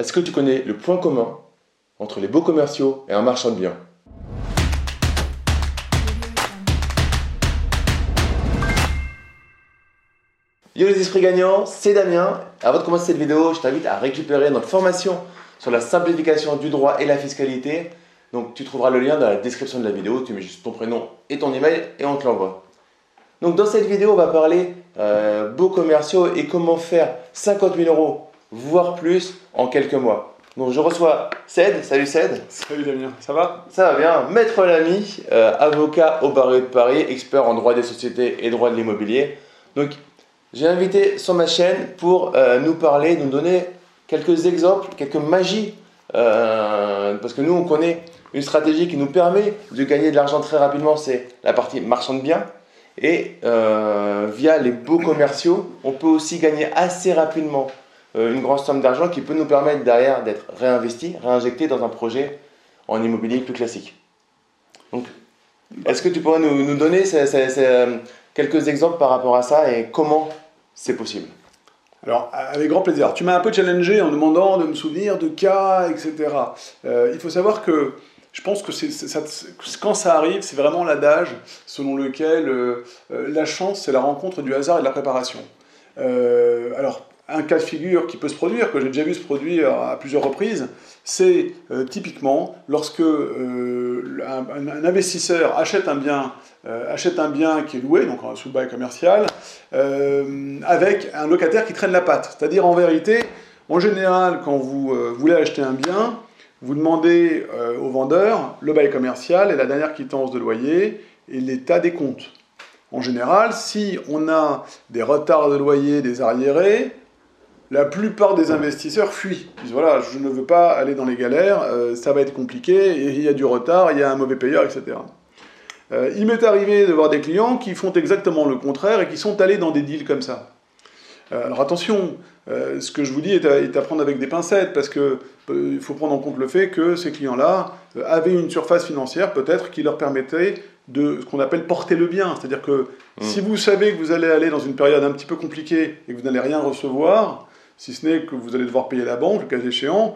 Est-ce que tu connais le point commun entre les beaux commerciaux et un marchand de biens Yo les esprits gagnants, c'est Damien. Avant de commencer cette vidéo, je t'invite à récupérer notre formation sur la simplification du droit et la fiscalité. Donc tu trouveras le lien dans la description de la vidéo, tu mets juste ton prénom et ton email et on te l'envoie. Donc dans cette vidéo, on va parler euh, beaux commerciaux et comment faire 50 000 euros, voire plus, en quelques mois. Donc je reçois Ced. Salut Ced. Salut Damien, ça va? Ça va bien. Maître Lamy, euh, avocat au barreau de Paris, expert en droit des sociétés et droit de l'immobilier. Donc j'ai invité sur ma chaîne pour euh, nous parler, nous donner quelques exemples, quelques magies. Euh, parce que nous, on connaît une stratégie qui nous permet de gagner de l'argent très rapidement, c'est la partie marchand de biens. Et via les beaux commerciaux, on peut aussi gagner assez rapidement une grosse somme d'argent qui peut nous permettre derrière d'être réinvesti, réinjecté dans un projet en immobilier plus classique. Donc, est-ce que tu pourrais nous, donner quelques exemples par rapport à ça et comment c'est possible? Alors, avec grand plaisir. Tu m'as un peu challengé en demandant de me souvenir de cas, etc. Euh, il faut savoir que je pense que quand ça arrive, c'est vraiment l'adage selon lequel euh, euh, la chance, c'est la rencontre du hasard et de la préparation. alors, un cas de figure qui peut se produire, que j'ai déjà vu se produire à plusieurs reprises, c'est euh, typiquement lorsque euh, un, investisseur achète un bien, euh, achète un bien qui est loué, donc sous bail commercial, avec un locataire qui traîne la patte. C'est-à-dire en vérité, en général, quand vous voulez acheter un bien, vous demandez au vendeur le bail commercial et la dernière quittance de loyer et l'état des comptes. En général, si on a des retards de loyer, des arriérés, la plupart des investisseurs fuient. Ils disent voilà, je ne veux pas aller dans les galères, euh, ça va être compliqué, il y a du retard, il y a un mauvais payeur, etc. Euh, il m'est arrivé de voir des clients qui font exactement le contraire et qui sont allés dans des deals comme ça. Euh, alors attention, ce que je vous dis est à, prendre avec des pincettes, parce qu'il faut prendre en compte le fait que ces clients-là avaient une surface financière peut-être qui leur permettait de ce qu'on appelle porter le bien. C'est-à-dire que mmh. si vous savez que vous allez aller dans une période un petit peu compliquée et que vous n'allez rien recevoir, si ce n'est que vous allez devoir payer la banque, le cas échéant,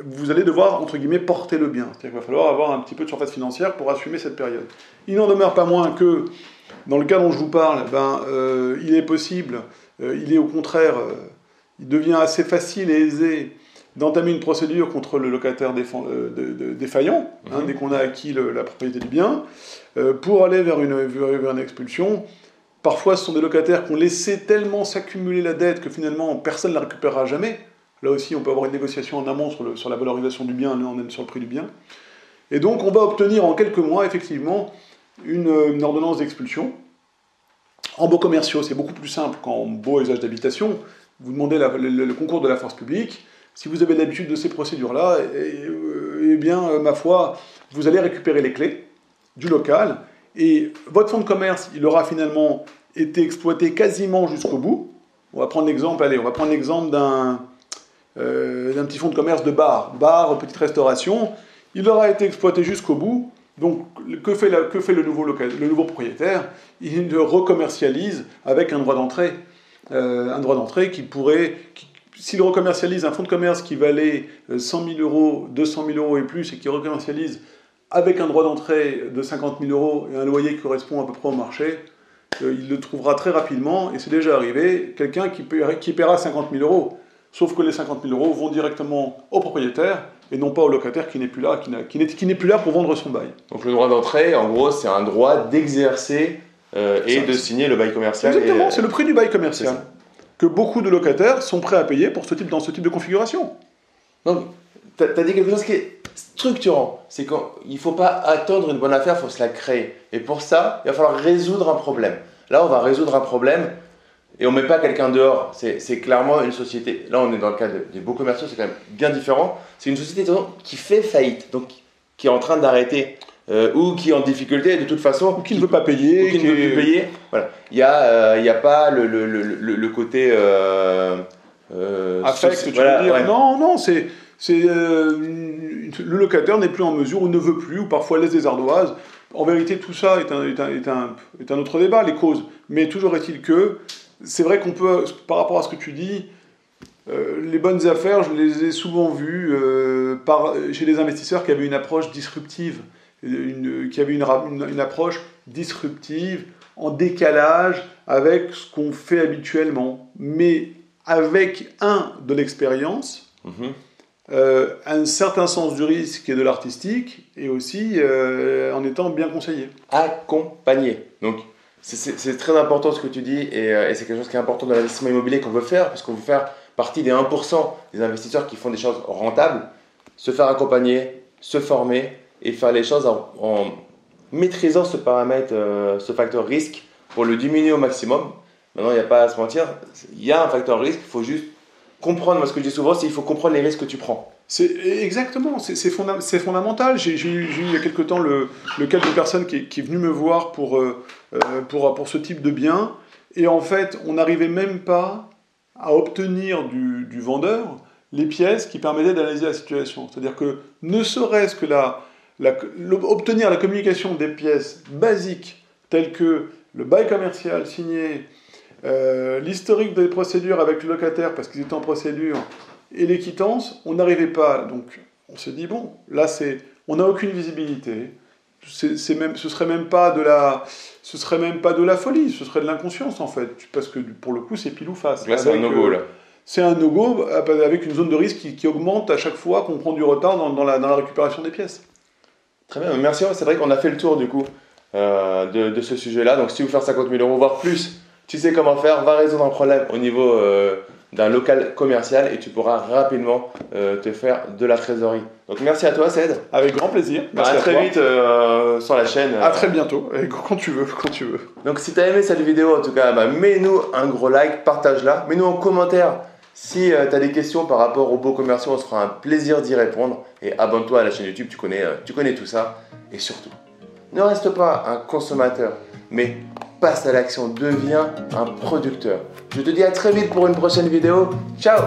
vous allez devoir, entre guillemets, porter le bien. C'est-à-dire qu'il va falloir avoir un petit peu de surface financière pour assumer cette période. Il n'en demeure pas moins que, dans le cas dont je vous parle, ben, euh, il est possible, euh, il est au contraire, euh, il devient assez facile et aisé d'entamer une procédure contre le locataire défaillant, hein, mhm. dès qu'on a acquis la propriété du bien, pour aller vers une, vers une expulsion Parfois, ce sont des locataires qui ont laissé tellement s'accumuler la dette que finalement personne ne la récupérera jamais. Là aussi, on peut avoir une négociation en amont sur, la valorisation du bien, sur le prix du bien. Et donc, on va obtenir en quelques mois, effectivement, une, ordonnance d'expulsion. En beaux commerciaux, c'est beaucoup plus simple qu'en beau usage d'habitation. Vous demandez le, concours de la force publique. Si vous avez l'habitude de ces procédures-là, eh, eh, bien, euh, ma foi, vous allez récupérer les clés du local et votre fonds de commerce, il aura finalement été exploité quasiment jusqu'au bout. On va prendre l'exemple, allez, on va prendre l'exemple d'un euh, petit fonds de commerce de bar, bar, petite restauration. Il aura été exploité jusqu'au bout. Donc, que fait, que fait le, nouveau le nouveau propriétaire? Il le recommercialise avec un droit d'entrée. Euh, un droit d'entrée qui pourrait, s'il recommercialise un fonds de commerce qui valait 100 euh, 000 euros, 200 000 euros et plus, et qui recommercialise avec un droit d'entrée de 50 000 euros et un loyer qui correspond à peu près au marché, euh, il le trouvera très rapidement, et c'est déjà arrivé, quelqu'un qui, qui paiera 50 000 euros. Sauf que les 50 000 euros vont directement au propriétaire et non pas au locataire qui n'est plus là, qui n'est plus là pour vendre son bail. Donc le droit d'entrée, en gros, c'est un droit d'exercer euh, et de signer le bail commercial. Exactement, euh, c'est le prix du bail commercial que beaucoup de locataires sont prêts à payer pour ce type, dans ce type de configuration. Donc, tu as dit quelque chose qui est structurant. C'est qu'il ne faut pas attendre une bonne affaire, il faut se la créer. Et pour ça, il va falloir résoudre un problème. Là, on va résoudre un problème et on ne met pas quelqu'un dehors. C'est clairement une société. Là, on est dans le cas des beaux commerciaux, c'est quand même bien différent. C'est une société qui fait faillite, donc qui est en train d'arrêter. Euh, ou qui est en difficulté de toute façon. Ou qui ne veut pas payer. Ou qui, ne veut plus payer. Voilà. Il n'y a, euh, a pas le, le, le, le côté. Euh, Affect, tu veux dire. Non, non, c'est c'est euh, le locataire n'est plus en mesure ou ne veut plus ou parfois laisse des ardoises. En vérité, tout ça est un, autre débat, les causes. Mais toujours est-il que c'est vrai qu'on peut, par rapport à ce que tu dis, euh, les bonnes affaires, je les ai souvent vues euh, chez des investisseurs qui avaient une approche disruptive, qui avaient une, une, approche disruptive, en décalage avec ce qu'on fait habituellement, mais avec un de l'expérience, mhm. Euh, un certain sens du risque et de l'artistique, et aussi en étant bien conseillé. Accompagné. Donc, c'est très important ce que tu dis, et, et c'est quelque chose qui est important dans l'investissement immobilier qu'on veut faire, parce qu'on veut faire partie des 1% des investisseurs qui font des choses rentables, se faire accompagner, se former et faire les choses en, maîtrisant ce paramètre, euh, ce facteur risque pour le diminuer au maximum. Maintenant, il n'y a pas à se mentir, il y a un facteur risque, il faut juste comprendre, moi ce que je dis souvent, c'est qu'il faut comprendre les risques que tu prends. C'est exactement, c'est fondamental. J'ai eu il y a quelque temps le, cas d'une personne qui, qui, est venue me voir pour, euh, euh, pour, pour ce type de bien, et en fait, on n'arrivait même pas à obtenir du, vendeur les pièces qui permettaient d'analyser la situation. C'est-à-dire que ne serait-ce que la, obtenir la communication des pièces basiques telles que le bail commercial signé, euh, l'historique des procédures avec le locataire parce qu'ils étaient en procédure et les quittances, on n'arrivait pas. Donc on se dit bon, là c'est, on n'a aucune visibilité c'est même, ce serait même pas de la, ce serait même pas de la folie, ce serait de l'inconscience en fait, parce que pour le coup c'est pile ou face. Là c'est un no-go là. C'est un no-go avec une zone de risque qui, augmente à chaque fois qu'on prend du retard dans, la, dans, la, récupération des pièces. Très bien, merci. C'est vrai qu'on a fait le tour du coup euh, de, de, ce sujet-là. Donc si vous faites 50 000 euros, voire plus, tu sais comment faire, va résoudre un problème au niveau euh, d'un local commercial et tu pourras rapidement euh, te faire de la trésorerie. Donc merci à toi, Ced. Avec grand plaisir. Merci à, très vite euh, sur la chaîne. À très bientôt, et quand tu veux, quand tu veux. Donc si tu as aimé cette vidéo, en tout cas, bah, mets-nous un gros like, partage-la, mets-nous en commentaire si tu as des questions par rapport aux beaux commerciaux, on se fera un plaisir d'y répondre. Et abonne-toi à la chaîne YouTube, tu connais, tu connais tout ça. Et surtout, ne reste pas un consommateur, mais passe à l'action, deviens un producteur. Je te dis à très vite pour une prochaine vidéo. Ciao